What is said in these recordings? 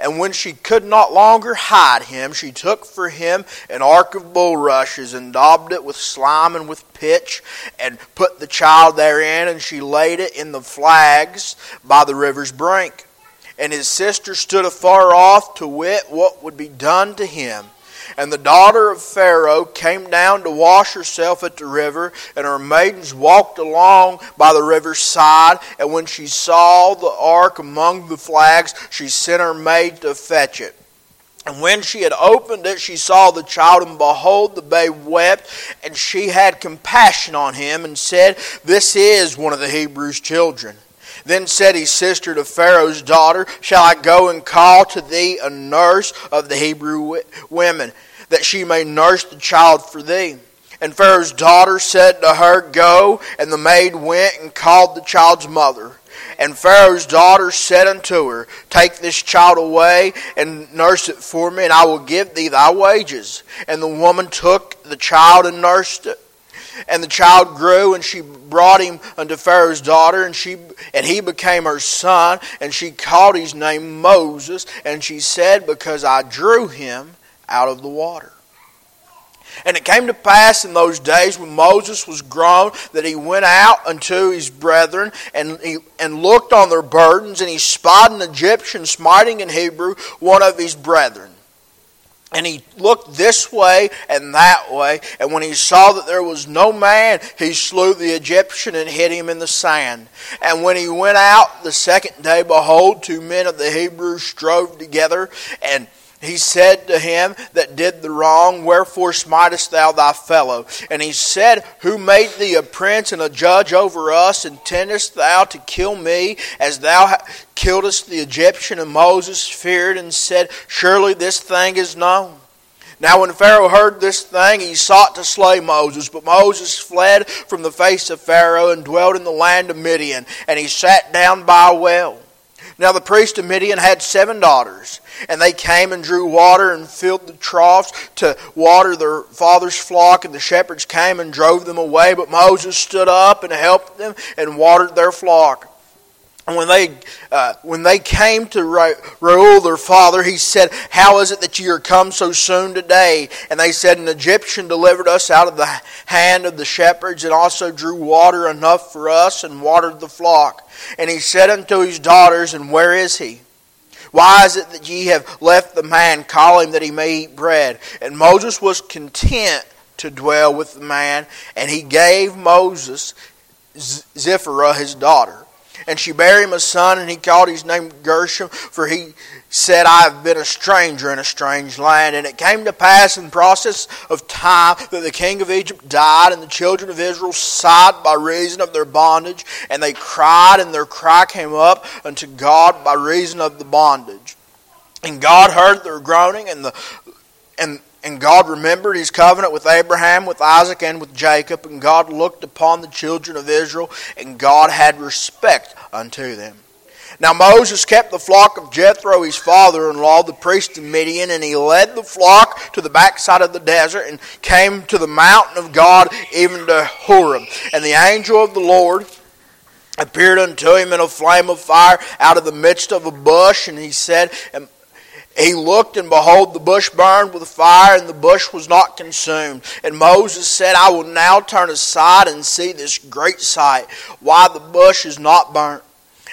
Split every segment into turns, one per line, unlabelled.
And when she could not longer hide him, she took for him an ark of bulrushes and daubed it with slime and with pitch, and put the child therein, and she laid it in the flags by the river's brink. And his sister stood afar off to wit what would be done to him. And the daughter of Pharaoh came down to wash herself at the river, and her maidens walked along by the river's side. And when she saw the ark among the flags, she sent her maid to fetch it. And when she had opened it, she saw the child, and behold, the babe wept. And she had compassion on him, and said, This is one of the Hebrews' children. Then said his sister to Pharaoh's daughter, Shall I go and call to thee a nurse of the Hebrew women, that she may nurse the child for thee? And Pharaoh's daughter said to her, Go. And the maid went and called the child's mother. And Pharaoh's daughter said unto her, Take this child away and nurse it for me, and I will give thee thy wages. And the woman took the child and nursed it. And the child grew, and she brought him unto Pharaoh's daughter, and she and he became her son, and she called his name Moses, and she said, Because I drew him out of the water. And it came to pass in those days when Moses was grown that he went out unto his brethren and, he, and looked on their burdens, and he spied an Egyptian smiting in Hebrew one of his brethren. And he looked this way and that way, and when he saw that there was no man, he slew the Egyptian and hid him in the sand. And when he went out the second day, behold, two men of the Hebrews strove together, and he said to him that did the wrong, Wherefore smitest thou thy fellow? And he said, Who made thee a prince and a judge over us? Intendest thou to kill me as thou killedst the Egyptian? And Moses feared and said, Surely this thing is known. Now, when Pharaoh heard this thing, he sought to slay Moses. But Moses fled from the face of Pharaoh and dwelt in the land of Midian. And he sat down by a well. Now the priest of Midian had seven daughters, and they came and drew water and filled the troughs to water their father's flock, and the shepherds came and drove them away. But Moses stood up and helped them and watered their flock. And when they, uh, when they came to Reuel, their father, he said, How is it that ye are come so soon today? And they said, An Egyptian delivered us out of the hand of the shepherds, and also drew water enough for us, and watered the flock. And he said unto his daughters, And where is he? Why is it that ye have left the man? Call him that he may eat bread. And Moses was content to dwell with the man, and he gave Moses Zipporah his daughter. And she bare him a son, and he called his name Gershom, for he said, I have been a stranger in a strange land. And it came to pass in process of time that the king of Egypt died, and the children of Israel sighed by reason of their bondage, and they cried, and their cry came up unto God by reason of the bondage. And God heard their groaning, and the and and God remembered his covenant with Abraham, with Isaac, and with Jacob. And God looked upon the children of Israel, and God had respect unto them. Now Moses kept the flock of Jethro, his father in law, the priest of Midian, and he led the flock to the backside of the desert and came to the mountain of God, even to Horeb. And the angel of the Lord appeared unto him in a flame of fire out of the midst of a bush, and he said, he looked, and behold, the bush burned with fire, and the bush was not consumed. And Moses said, I will now turn aside and see this great sight, why the bush is not burnt.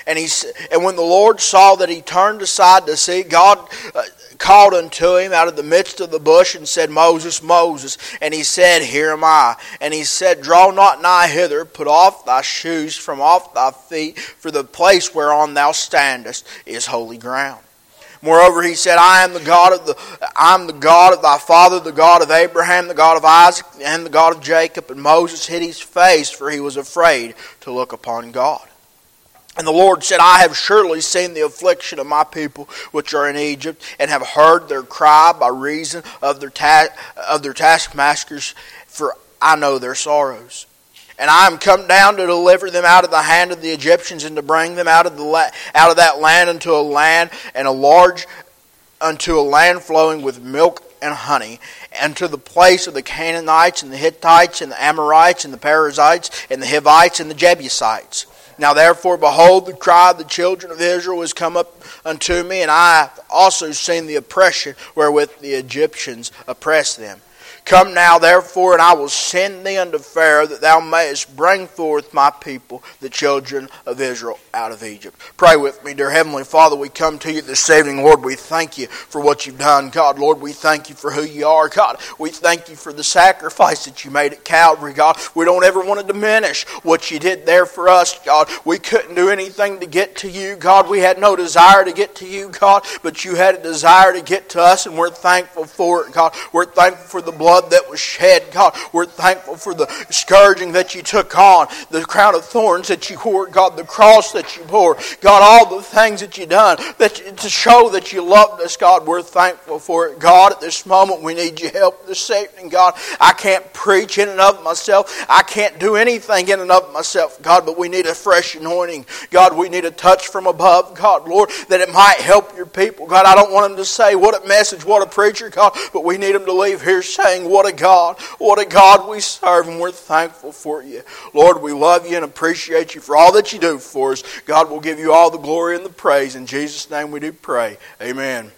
And, he, and when the Lord saw that he turned aside to see, God uh, called unto him out of the midst of the bush and said, Moses, Moses. And he said, Here am I. And he said, Draw not nigh hither, put off thy shoes from off thy feet, for the place whereon thou standest is holy ground. Moreover, he said, I am the God of the I am the God of thy father, the God of Abraham, the God of Isaac, and the God of Jacob. And Moses hid his face, for he was afraid to look upon God. And the Lord said, I have surely seen the affliction of my people which are in Egypt, and have heard their cry by reason of their, ta- of their taskmasters, for I know their sorrows. And I am come down to deliver them out of the hand of the Egyptians and to bring them out of the la- out of that land unto a land and a large unto a land flowing with milk and honey, and to the place of the Canaanites and the Hittites and the Amorites and the Perizzites and the Hivites and the Jebusites. Now therefore, behold, the cry of the children of Israel has come up unto me, and I have also seen the oppression wherewith the Egyptians oppress them. Come now, therefore, and I will send thee unto Pharaoh, that thou mayest bring forth my people, the children of Israel, out of Egypt. Pray with me, dear Heavenly Father. We come to you this evening, Lord. We thank you for what you've done, God. Lord, we thank you for who you are, God. We thank you for the sacrifice that you made at Calvary, God. We don't ever want to diminish what you did there for us, God. We couldn't do anything to get to you, God. We had no desire to get to you, God, but you had a desire to get to us, and we're thankful for it, God. We're thankful for the blood blood that was shed. God, we're thankful for the scourging that you took on, the crown of thorns that you wore, God, the cross that you bore, God, all the things that you done that to show that you loved us, God. We're thankful for it. God, at this moment, we need your help this evening, God. I can't preach in and of myself. I can't do anything in and of myself, God, but we need a fresh anointing. God, we need a touch from above, God, Lord, that it might help your people. God, I don't want them to say, what a message, what a preacher, God, but we need them to leave here saying, what a God. What a God we serve, and we're thankful for you. Lord, we love you and appreciate you for all that you do for us. God will give you all the glory and the praise. In Jesus' name we do pray. Amen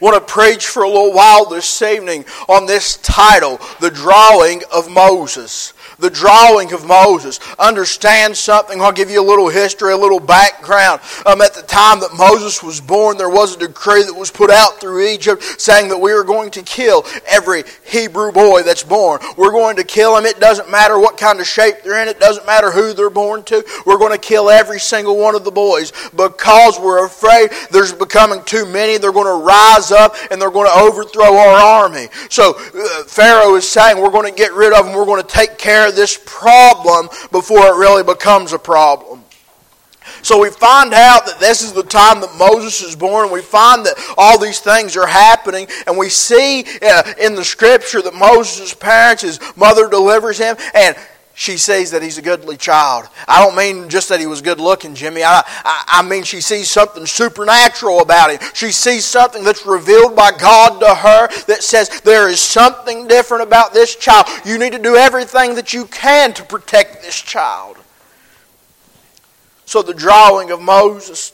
want to preach for a little while this evening on this title, The Drawing of Moses the drawing of Moses. Understand something. I'll give you a little history, a little background. Um, at the time that Moses was born, there was a decree that was put out through Egypt saying that we are going to kill every Hebrew boy that's born. We're going to kill them. It doesn't matter what kind of shape they're in. It doesn't matter who they're born to. We're going to kill every single one of the boys because we're afraid there's becoming too many. They're going to rise up and they're going to overthrow our army. So uh, Pharaoh is saying we're going to get rid of them. We're going to take care of this problem before it really becomes a problem. So we find out that this is the time that Moses is born. We find that all these things are happening. And we see uh, in the scripture that Moses' parents, his mother delivers him. And she sees that he's a goodly child. I don't mean just that he was good looking, Jimmy. I, I, I, mean she sees something supernatural about him. She sees something that's revealed by God to her that says there is something different about this child. You need to do everything that you can to protect this child. So the drawing of Moses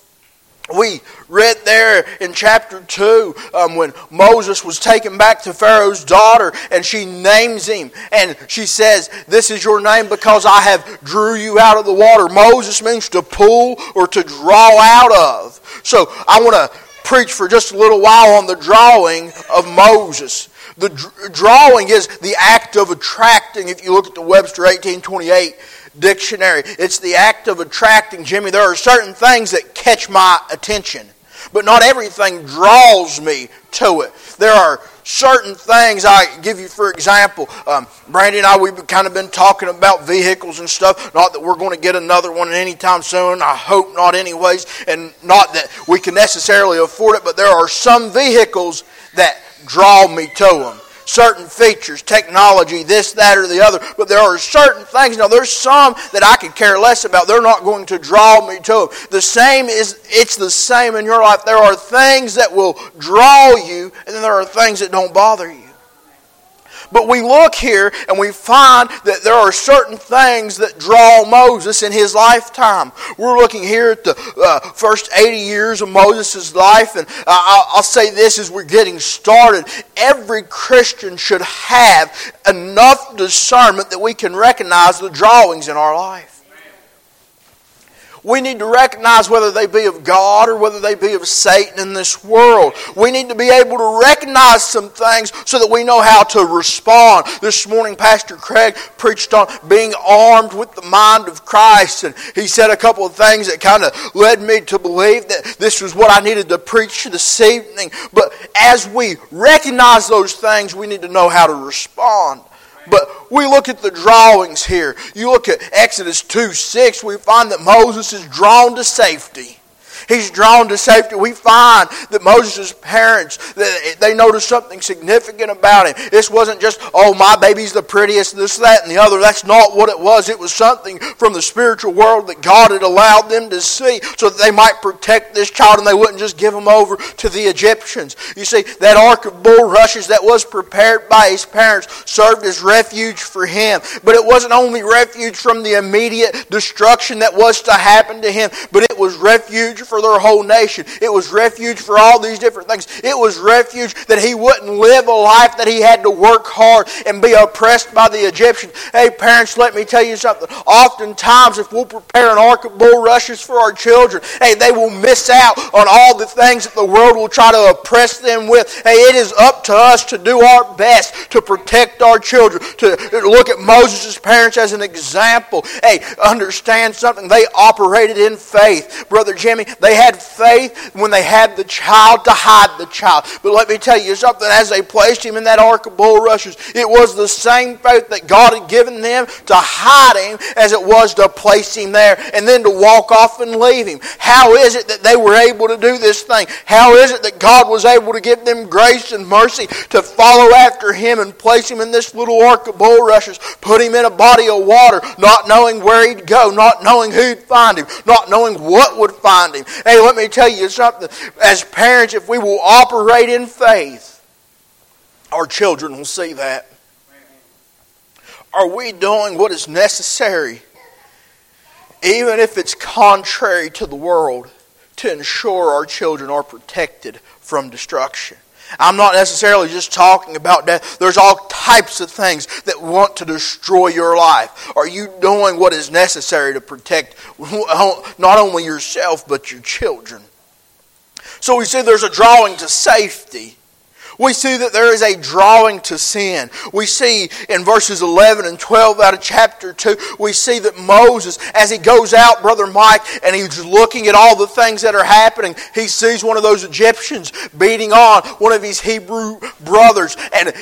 we read there in chapter 2 um, when Moses was taken back to Pharaoh's daughter and she names him and she says, This is your name because I have drew you out of the water. Moses means to pull or to draw out of. So I want to preach for just a little while on the drawing of Moses. The drawing is the act of attracting. If you look at the Webster 1828, dictionary. It's the act of attracting, Jimmy. There are certain things that catch my attention, but not everything draws me to it. There are certain things I give you, for example, um, Brandy and I, we've kind of been talking about vehicles and stuff. Not that we're going to get another one anytime soon. I hope not, anyways, and not that we can necessarily afford it, but there are some vehicles that draw me to them certain features, technology, this, that, or the other. But there are certain things. Now, there's some that I could care less about. They're not going to draw me to them. The same is, it's the same in your life. There are things that will draw you, and then there are things that don't bother you. But we look here and we find that there are certain things that draw Moses in his lifetime. We're looking here at the uh, first 80 years of Moses' life, and uh, I'll, I'll say this as we're getting started. Every Christian should have enough discernment that we can recognize the drawings in our life we need to recognize whether they be of God or whether they be of Satan in this world. We need to be able to recognize some things so that we know how to respond. This morning, Pastor Craig preached on being armed with the mind of Christ, and he said a couple of things that kind of led me to believe that this was what I needed to preach this evening. But as we recognize those things, we need to know how to respond. But we look at the drawings here. You look at Exodus 2 6, we find that Moses is drawn to safety. He's drawn to safety. We find that Moses' parents, they noticed something significant about him. This wasn't just, oh, my baby's the prettiest, this, that, and the other. That's not what it was. It was something from the spiritual world that God had allowed them to see so that they might protect this child and they wouldn't just give him over to the Egyptians. You see, that ark of bulrushes that was prepared by his parents served as refuge for him. But it wasn't only refuge from the immediate destruction that was to happen to him, but it was refuge for their whole nation. It was refuge for all these different things. It was refuge that he wouldn't live a life that he had to work hard and be oppressed by the Egyptians. Hey, parents, let me tell you something. Oftentimes, if we'll prepare an ark of bulrushes for our children, hey, they will miss out on all the things that the world will try to oppress them with. Hey, it is up to us to do our best to protect our children, to look at Moses' parents as an example. Hey, understand something. They operated in faith. Brother Jimmy, they had faith when they had the child to hide the child. But let me tell you something. As they placed him in that ark of bulrushes, it was the same faith that God had given them to hide him as it was to place him there and then to walk off and leave him. How is it that they were able to do this thing? How is it that God was able to give them grace and mercy to follow after him and place him in this little ark of bulrushes, put him in a body of water, not knowing where he'd go, not knowing who'd find him, not knowing what would find him? Hey, let me tell you something. As parents, if we will operate in faith, our children will see that. Are we doing what is necessary, even if it's contrary to the world, to ensure our children are protected from destruction? I'm not necessarily just talking about death. There's all types of things that want to destroy your life. Are you doing what is necessary to protect not only yourself, but your children? So we see there's a drawing to safety. We see that there is a drawing to sin. We see in verses 11 and 12 out of chapter 2, we see that Moses, as he goes out, Brother Mike, and he's looking at all the things that are happening, he sees one of those Egyptians beating on one of his Hebrew brothers. And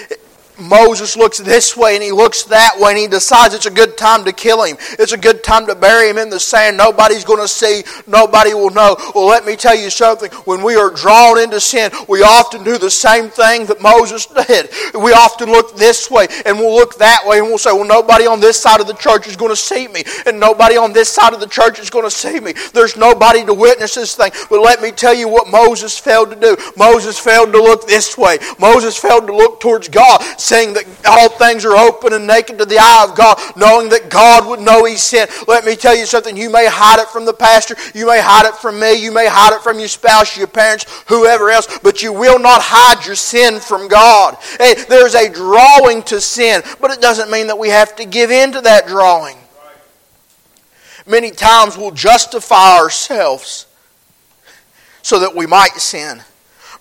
Moses looks this way and he looks that way and he decides it's a good time to kill him. It's a good time to bury him in the sand. Nobody's going to see. Nobody will know. Well, let me tell you something. When we are drawn into sin, we often do the same thing that Moses did. We often look this way and we'll look that way and we'll say, well, nobody on this side of the church is going to see me and nobody on this side of the church is going to see me. There's nobody to witness this thing. But let me tell you what Moses failed to do. Moses failed to look this way. Moses failed to look towards God saying that all things are open and naked to the eye of God, knowing that God would know He sin. Let me tell you something. You may hide it from the pastor, you may hide it from me, you may hide it from your spouse, your parents, whoever else, but you will not hide your sin from God. Hey, there's a drawing to sin, but it doesn't mean that we have to give in to that drawing. Many times we'll justify ourselves so that we might sin.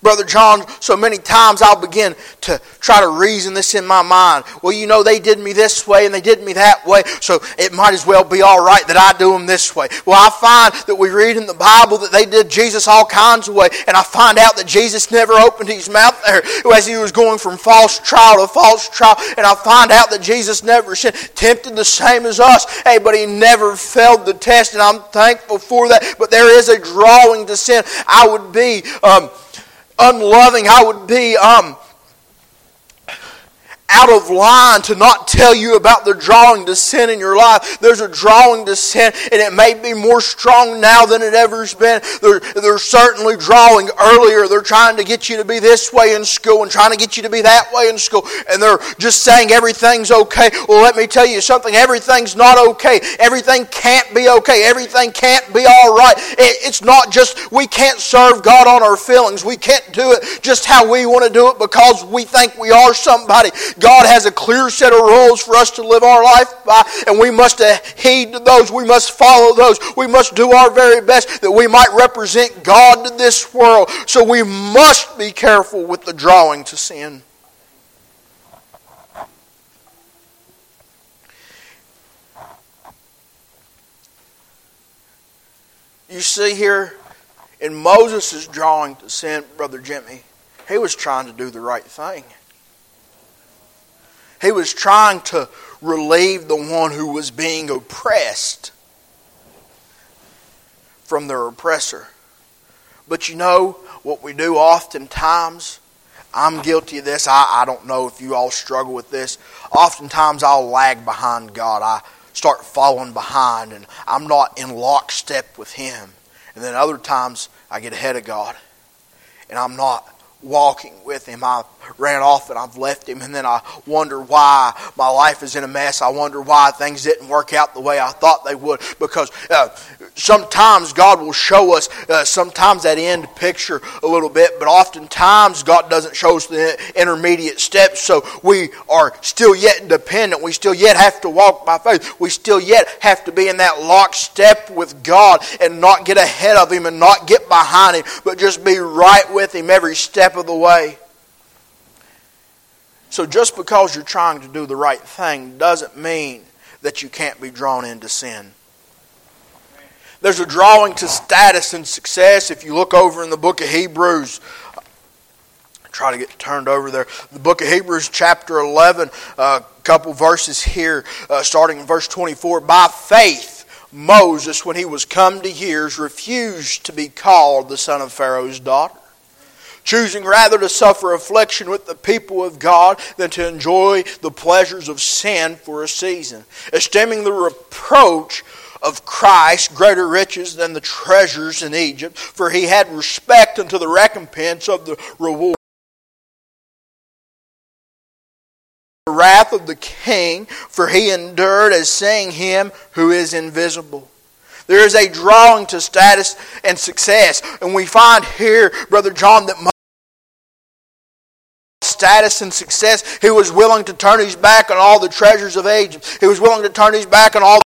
Brother John, so many times I'll begin to try to reason this in my mind. Well, you know, they did me this way and they did me that way, so it might as well be all right that I do them this way. Well, I find that we read in the Bible that they did Jesus all kinds of way, and I find out that Jesus never opened his mouth there as he was going from false trial to false trial, and I find out that Jesus never sinned, tempted the same as us, hey, but he never failed the test, and I'm thankful for that. But there is a drawing to sin. I would be. Um, unloving. I would be um, out of line to not tell you about the drawing to sin in your life. There's a drawing to sin, and it may be more strong now than it ever's been. They're, they're certainly drawing earlier. They're trying to get you to be this way in school and trying to get you to be that way in school, and they're just saying everything's okay. Well, let me tell you something. Everything's not okay. Everything can't be okay. Everything can't be all right. It, it's not just we can't serve God on our feelings. We can't do it just how we want to do it because we think we are somebody. God has a clear set of rules for us to live our life by, and we must uh, heed to those. We must follow those. We must do our very best that we might represent God to this world. So we must be careful with the drawing to sin. You see here in Moses' drawing to sin, Brother Jimmy, he was trying to do the right thing. He was trying to relieve the one who was being oppressed from their oppressor. But you know what we do oftentimes? I'm guilty of this. I, I don't know if you all struggle with this. Oftentimes I'll lag behind God. I start falling behind and I'm not in lockstep with Him. And then other times I get ahead of God and I'm not walking with him. I ran off and I've left him, and then I wonder why my life is in a mess. I wonder why things didn't work out the way I thought they would. Because uh, sometimes God will show us uh, sometimes that end picture a little bit, but oftentimes God doesn't show us the intermediate steps. So we are still yet dependent. We still yet have to walk by faith. We still yet have to be in that lockstep with God and not get ahead of Him and not get behind Him, but just be right with Him every step of the way. So just because you're trying to do the right thing doesn't mean that you can't be drawn into sin. There's a drawing to status and success. If you look over in the book of Hebrews, try to get turned over there. The book of Hebrews, chapter 11, a couple verses here, uh, starting in verse 24. By faith, Moses, when he was come to years, refused to be called the son of Pharaoh's daughter choosing rather to suffer affliction with the people of God than to enjoy the pleasures of sin for a season, esteeming the reproach of Christ greater riches than the treasures in Egypt, for he had respect unto the recompense of the reward. The wrath of the king, for he endured as seeing him who is invisible. There is a drawing to status and success. And we find here, Brother John, that status and success. He was willing to turn his back on all the treasures of age. He was willing to turn his back on all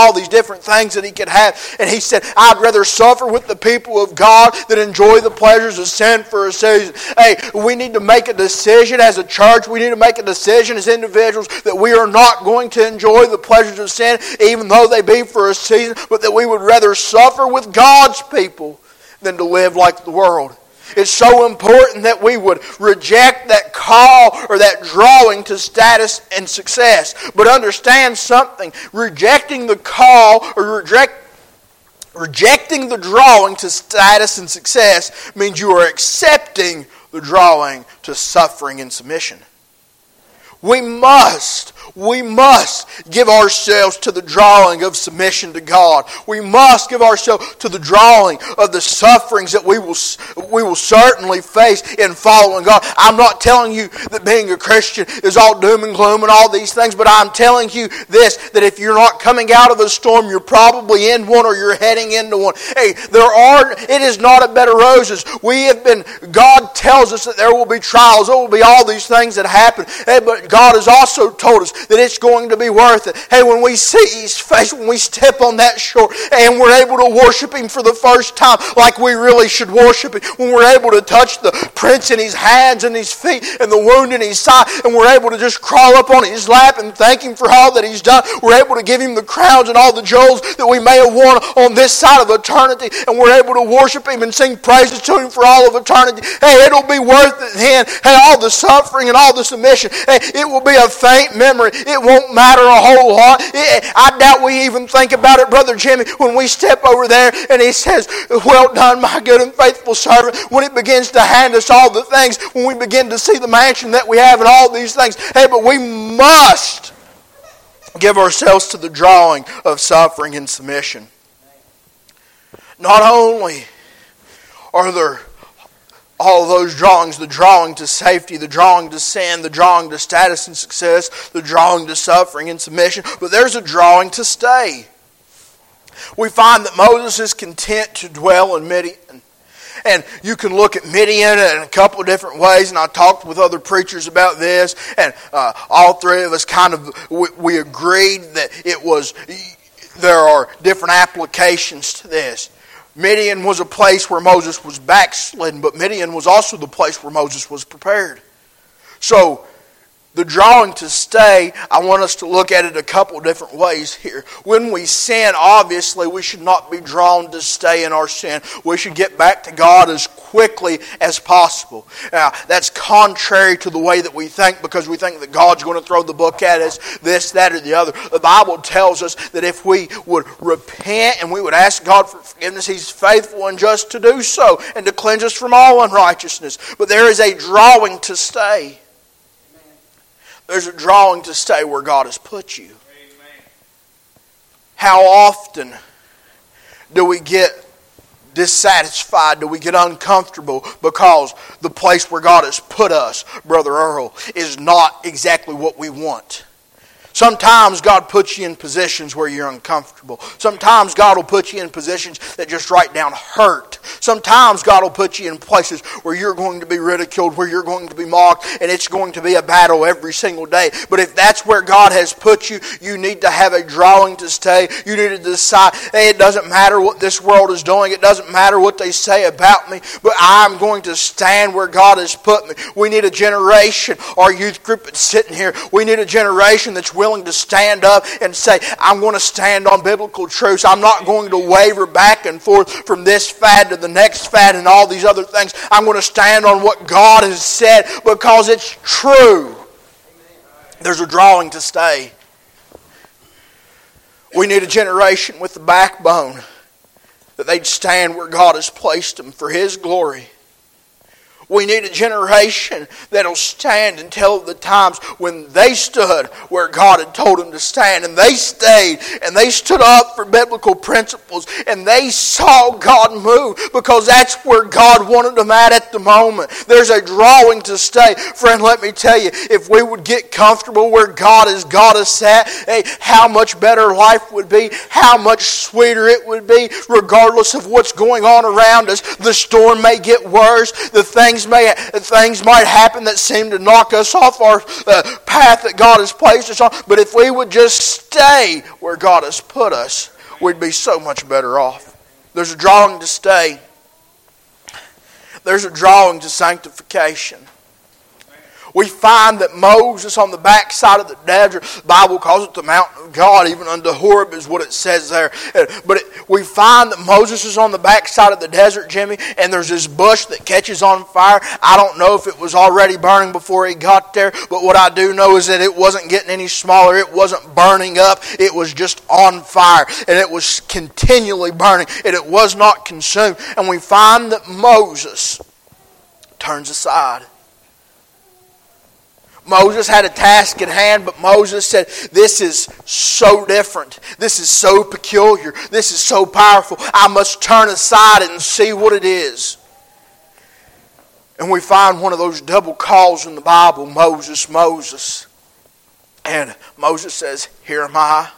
all these different things that he could have. And he said, I'd rather suffer with the people of God than enjoy the pleasures of sin for a season. Hey, we need to make a decision as a church. We need to make a decision as individuals that we are not going to enjoy the pleasures of sin, even though they be for a season, but that we would rather suffer with God's people than to live like the world. It's so important that we would reject that call or that drawing to status and success. But understand something rejecting the call or reject, rejecting the drawing to status and success means you are accepting the drawing to suffering and submission. We must we must give ourselves to the drawing of submission to God. We must give ourselves to the drawing of the sufferings that we will, we will certainly face in following God. I'm not telling you that being a Christian is all doom and gloom and all these things, but I'm telling you this that if you're not coming out of a storm, you're probably in one or you're heading into one. Hey, there are, it is not a bed of roses. We have been, God tells us that there will be trials, there will be all these things that happen. Hey, but God has also told us that it's going to be worth it. Hey, when we see His face, when we step on that shore and we're able to worship Him for the first time like we really should worship Him, when we're able to touch the prints in His hands and His feet and the wound in His side, and we're able to just crawl up on His lap and thank Him for all that He's done, we're able to give Him the crowns and all the jewels that we may have won on this side of eternity, and we're able to worship Him and sing praises to Him for all of eternity. Hey, it'll be worth it then. Hey, all the suffering and all the submission, hey, it will be a faint memory. It won't matter a whole lot. I doubt we even think about it, Brother Jimmy, when we step over there and he says, Well done, my good and faithful servant. When it begins to hand us all the things, when we begin to see the mansion that we have and all these things. Hey, but we must give ourselves to the drawing of suffering and submission. Not only are there all those drawings the drawing to safety, the drawing to sin, the drawing to status and success, the drawing to suffering and submission, but there's a drawing to stay. We find that Moses is content to dwell in Midian. And you can look at Midian in a couple of different ways, and I talked with other preachers about this, and uh, all three of us kind of we, we agreed that it was there are different applications to this. Midian was a place where Moses was backslidden, but Midian was also the place where Moses was prepared. So, the drawing to stay, I want us to look at it a couple different ways here. When we sin, obviously, we should not be drawn to stay in our sin. We should get back to God as quickly as possible. Now, that's contrary to the way that we think because we think that God's going to throw the book at us, this, that, or the other. The Bible tells us that if we would repent and we would ask God for forgiveness, He's faithful and just to do so and to cleanse us from all unrighteousness. But there is a drawing to stay. There's a drawing to stay where God has put you. Amen. How often do we get dissatisfied? Do we get uncomfortable because the place where God has put us, Brother Earl, is not exactly what we want? Sometimes God puts you in positions where you're uncomfortable. Sometimes God will put you in positions that just right down hurt. Sometimes God will put you in places where you're going to be ridiculed, where you're going to be mocked, and it's going to be a battle every single day. But if that's where God has put you, you need to have a drawing to stay. You need to decide, hey, it doesn't matter what this world is doing. It doesn't matter what they say about me, but I'm going to stand where God has put me. We need a generation, our youth group that's sitting here, we need a generation that's willing to stand up and say, I'm going to stand on biblical truths. I'm not going to waver back and forth from this fad to the next fad and all these other things. I'm going to stand on what God has said because it's true. There's a drawing to stay. We need a generation with the backbone that they'd stand where God has placed them for His glory. We need a generation that'll stand and tell the times when they stood where God had told them to stand and they stayed and they stood up for biblical principles and they saw God move because that's where God wanted them at at the moment. There's a drawing to stay. Friend, let me tell you, if we would get comfortable where God has got us at, hey, how much better life would be, how much sweeter it would be, regardless of what's going on around us. The storm may get worse, the things things may things might happen that seem to knock us off our uh, path that God has placed us on. But if we would just stay where God has put us, we'd be so much better off. There's a drawing to stay. There's a drawing to sanctification we find that Moses on the backside of the desert, the Bible calls it the mountain of God, even unto Horeb is what it says there. But it, we find that Moses is on the backside of the desert, Jimmy, and there's this bush that catches on fire. I don't know if it was already burning before he got there, but what I do know is that it wasn't getting any smaller. It wasn't burning up. It was just on fire, and it was continually burning, and it was not consumed. And we find that Moses turns aside Moses had a task at hand, but Moses said, This is so different. This is so peculiar. This is so powerful. I must turn aside and see what it is. And we find one of those double calls in the Bible Moses, Moses. And Moses says, Here am I.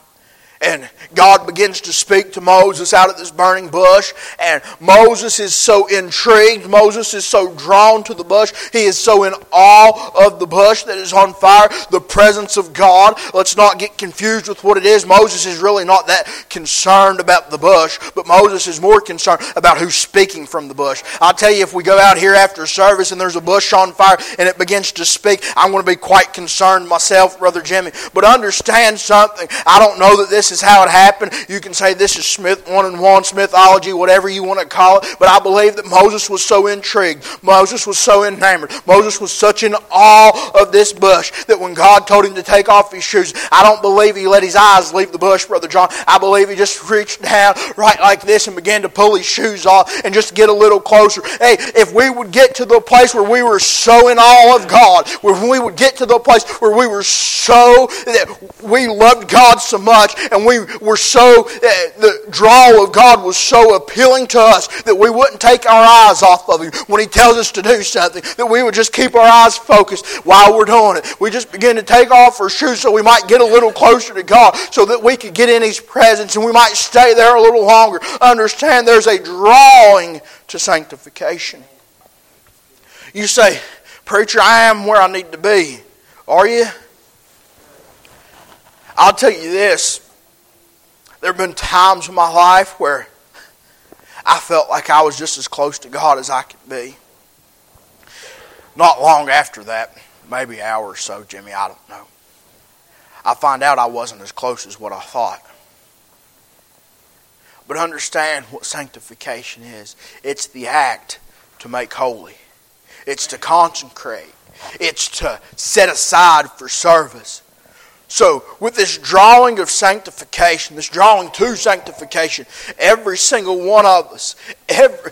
And God begins to speak to Moses out of this burning bush. And Moses is so intrigued. Moses is so drawn to the bush. He is so in awe of the bush that is on fire, the presence of God. Let's not get confused with what it is. Moses is really not that concerned about the bush, but Moses is more concerned about who's speaking from the bush. I'll tell you, if we go out here after service and there's a bush on fire and it begins to speak, I'm going to be quite concerned myself, Brother Jimmy. But understand something. I don't know that this is how it happened. You can say this is Smith one and one, Smithology, whatever you want to call it. But I believe that Moses was so intrigued. Moses was so enamored. Moses was such in awe of this bush that when God told him to take off his shoes, I don't believe he let his eyes leave the bush, Brother John. I believe he just reached down right like this and began to pull his shoes off and just get a little closer. Hey, if we would get to the place where we were so in awe of God, where we would get to the place where we were so that we loved God so much and we were so, uh, the draw of God was so appealing to us that we wouldn't take our eyes off of Him when He tells us to do something, that we would just keep our eyes focused while we're doing it. We just begin to take off our shoes so we might get a little closer to God, so that we could get in His presence and we might stay there a little longer. Understand there's a drawing to sanctification. You say, Preacher, I am where I need to be. Are you? I'll tell you this there have been times in my life where I felt like I was just as close to God as I could be. Not long after that, maybe an hour or so, Jimmy. I don't know. I find out I wasn't as close as what I thought. But understand what sanctification is it's the act to make holy, it's to consecrate, it's to set aside for service. So, with this drawing of sanctification, this drawing to sanctification, every single one of us, every,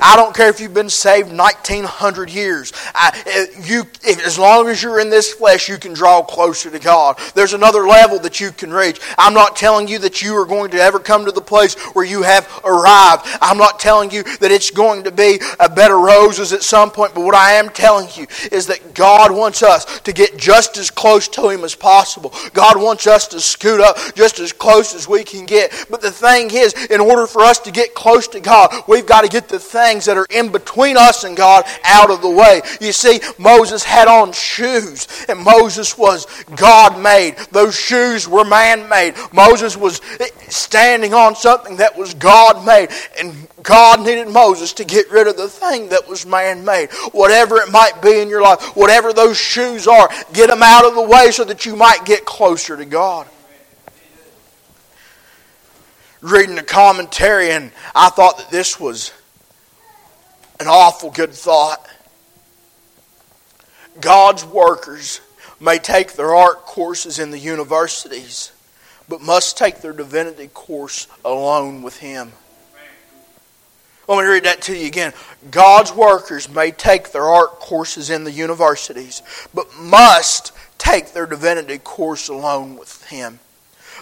I don't care if you've been saved 1900 years, I, eh, you, as long as you're in this flesh, you can draw closer to God. There's another level that you can reach. I'm not telling you that you are going to ever come to the place where you have arrived. I'm not telling you that it's going to be a bed of roses at some point, but what I am telling you is that God wants us to get just as close to Him as possible. God wants us to scoot up just as close as we can get. But the thing is, in order for us to get close to God, we've got to get the things that are in between us and God out of the way. You see, Moses had on shoes, and Moses was God made. Those shoes were man made. Moses was standing on something that was God made. And God needed Moses to get rid of the thing that was man made. Whatever it might be in your life, whatever those shoes are, get them out of the way so that you might get closer to God. Reading the commentary, and I thought that this was an awful good thought. God's workers may take their art courses in the universities, but must take their divinity course alone with Him. Let me read that to you again. God's workers may take their art courses in the universities, but must take their divinity course alone with Him.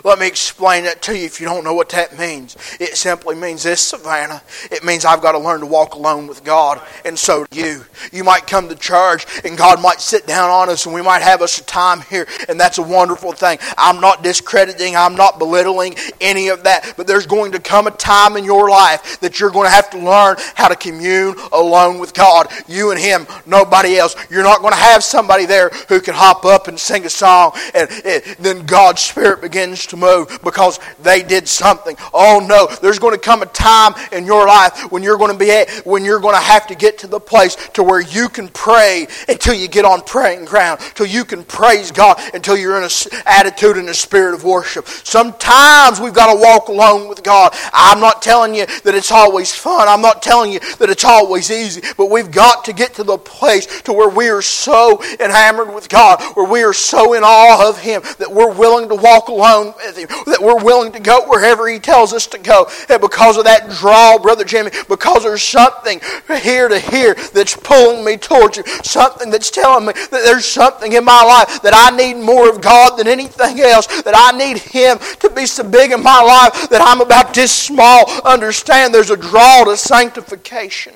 Let me explain that to you if you don't know what that means. It simply means this, Savannah. It means I've got to learn to walk alone with God, and so do you. You might come to church, and God might sit down on us, and we might have us a time here, and that's a wonderful thing. I'm not discrediting, I'm not belittling any of that, but there's going to come a time in your life that you're going to have to learn how to commune alone with God. You and Him, nobody else. You're not going to have somebody there who can hop up and sing a song, and, and then God's Spirit begins to move because they did something. Oh no, there's going to come a time in your life when you're going to be at, when you're going to have to get to the place to where you can pray until you get on praying ground, till you can praise God until you're in an attitude and a spirit of worship. Sometimes we've got to walk alone with God. I'm not telling you that it's always fun. I'm not telling you that it's always easy, but we've got to get to the place to where we are so enamored with God, where we are so in awe of Him that we're willing to walk alone with Him, that we're willing to go wherever He tells us to go. And because of that draw, Brother Jimmy, because there's something here to here that's pulling me towards you, something that's telling me that there's something in my life that I need more of God than anything else, that I need Him to be so big in my life that I'm about this small. Understand there's a draw to sanctification.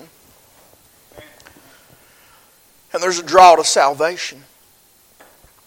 And there's a draw to salvation.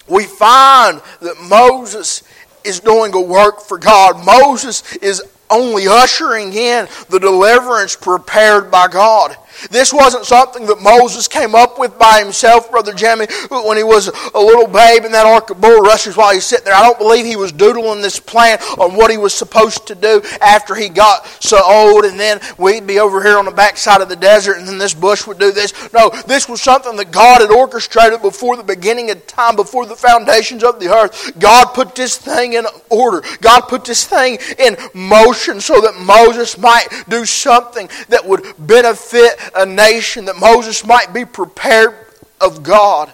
We find that Moses is doing a work for God. Moses is only ushering in the deliverance prepared by God. This wasn't something that Moses came up with by himself, Brother Jimmy, when he was a little babe in that ark of bulrushes while he's sitting there. I don't believe he was doodling this plan on what he was supposed to do after he got so old, and then we'd be over here on the backside of the desert, and then this bush would do this. No, this was something that God had orchestrated before the beginning of time, before the foundations of the earth. God put this thing in order. God put this thing in motion so that Moses might do something that would benefit a nation, that Moses might be prepared of God.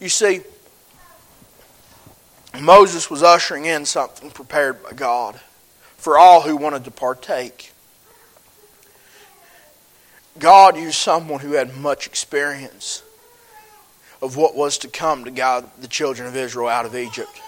You see, Moses was ushering in something prepared by God for all who wanted to partake. God used someone who had much experience of what was to come to guide the children of Israel out of Egypt.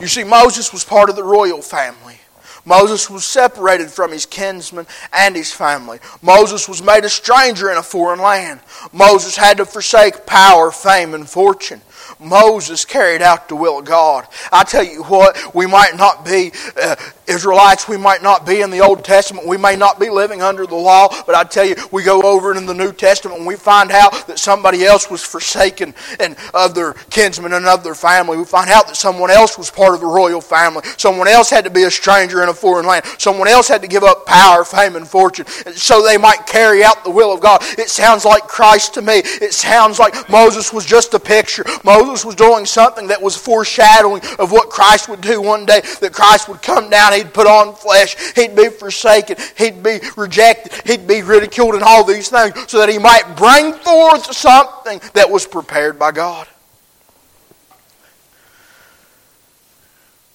You see, Moses was part of the royal family. Moses was separated from his kinsmen and his family. Moses was made a stranger in a foreign land. Moses had to forsake power, fame, and fortune. Moses carried out the will of God. I tell you what, we might not be uh, Israelites, we might not be in the Old Testament, we may not be living under the law, but I tell you, we go over in the New Testament and we find out that somebody else was forsaken and of their kinsmen and of their family. We find out that someone else was part of the royal family. Someone else had to be a stranger in a foreign land. Someone else had to give up power, fame, and fortune so they might carry out the will of God. It sounds like Christ to me. It sounds like Moses was just a picture. Moses was doing something that was foreshadowing of what Christ would do one day, that Christ would come down, he'd put on flesh, he'd be forsaken, he'd be rejected, he'd be ridiculed, and all these things, so that he might bring forth something that was prepared by God.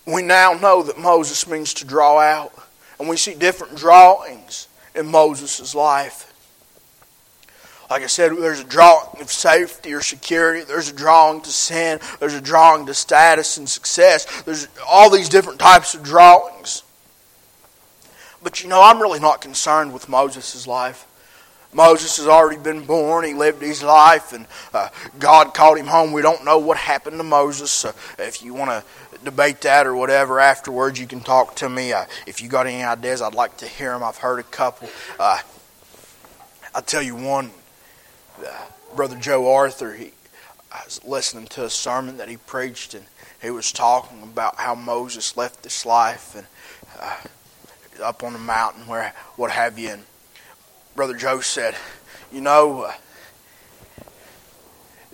We now know that Moses means to draw out, and we see different drawings in Moses' life. Like I said, there's a drawing of safety or security. There's a drawing to sin. There's a drawing to status and success. There's all these different types of drawings. But you know, I'm really not concerned with Moses' life. Moses has already been born. He lived his life, and uh, God called him home. We don't know what happened to Moses. If you want to debate that or whatever afterwards, you can talk to me. Uh, if you got any ideas, I'd like to hear them. I've heard a couple. Uh, I'll tell you one uh, Brother Joe Arthur, he, I was listening to a sermon that he preached, and he was talking about how Moses left this life and uh, up on the mountain, where what have you. And Brother Joe said, "You know, uh,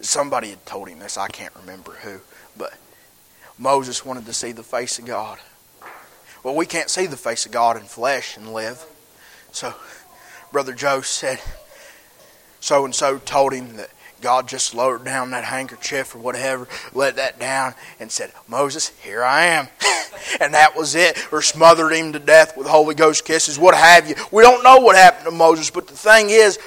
somebody had told him this. I can't remember who, but Moses wanted to see the face of God. Well, we can't see the face of God in flesh and live. So, Brother Joe said." So and so told him that God just lowered down that handkerchief or whatever, let that down, and said, Moses, here I am. and that was it. Or smothered him to death with Holy Ghost kisses, what have you. We don't know what happened to Moses, but the thing is,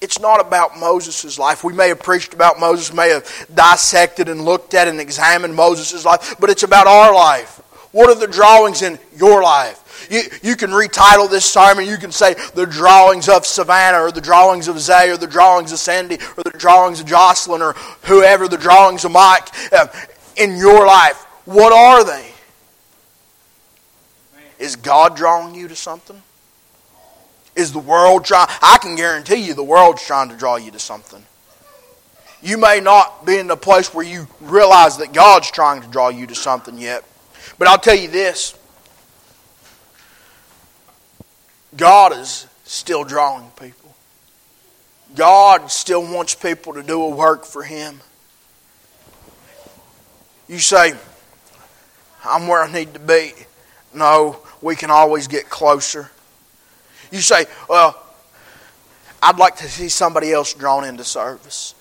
it's not about Moses' life. We may have preached about Moses, may have dissected and looked at and examined Moses' life, but it's about our life. What are the drawings in your life? You, you can retitle this sermon. You can say the drawings of Savannah, or the drawings of Zay, or the drawings of Sandy, or the drawings of Jocelyn, or whoever, the drawings of Mike uh, in your life. What are they? Is God drawing you to something? Is the world trying? I can guarantee you the world's trying to draw you to something. You may not be in the place where you realize that God's trying to draw you to something yet. But I'll tell you this God is still drawing people. God still wants people to do a work for Him. You say, I'm where I need to be. No, we can always get closer. You say, well, I'd like to see somebody else drawn into service.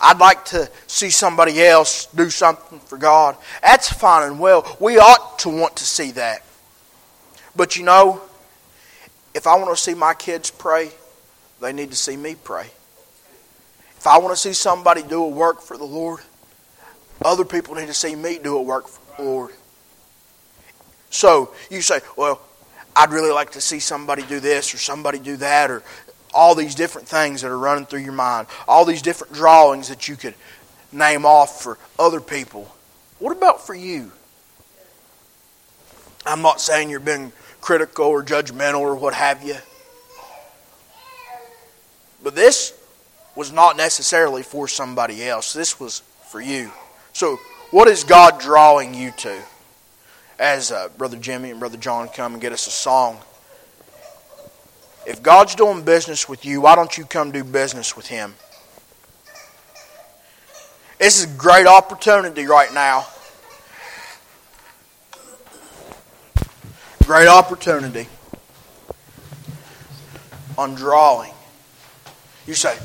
I'd like to see somebody else do something for God. That's fine and well. We ought to want to see that. But you know, if I want to see my kids pray, they need to see me pray. If I want to see somebody do a work for the Lord, other people need to see me do a work for the Lord. So you say, well, I'd really like to see somebody do this or somebody do that or all these different things that are running through your mind, all these different drawings that you could name off for other people. What about for you? I'm not saying you're being critical or judgmental or what have you. But this was not necessarily for somebody else. This was for you. So, what is God drawing you to? As uh, Brother Jimmy and Brother John come and get us a song. If God's doing business with you, why don't you come do business with Him? This is a great opportunity right now Great opportunity on drawing. You say,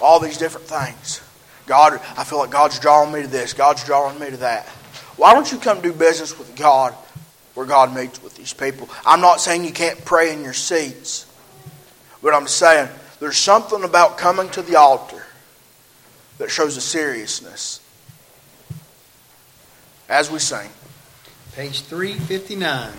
all these different things. God, I feel like God's drawing me to this, God's drawing me to that. Why don't you come do business with God where God meets with these people? I'm not saying you can't pray in your seats, but I'm saying there's something about coming to the altar that shows a seriousness. As we sing.
Page 359.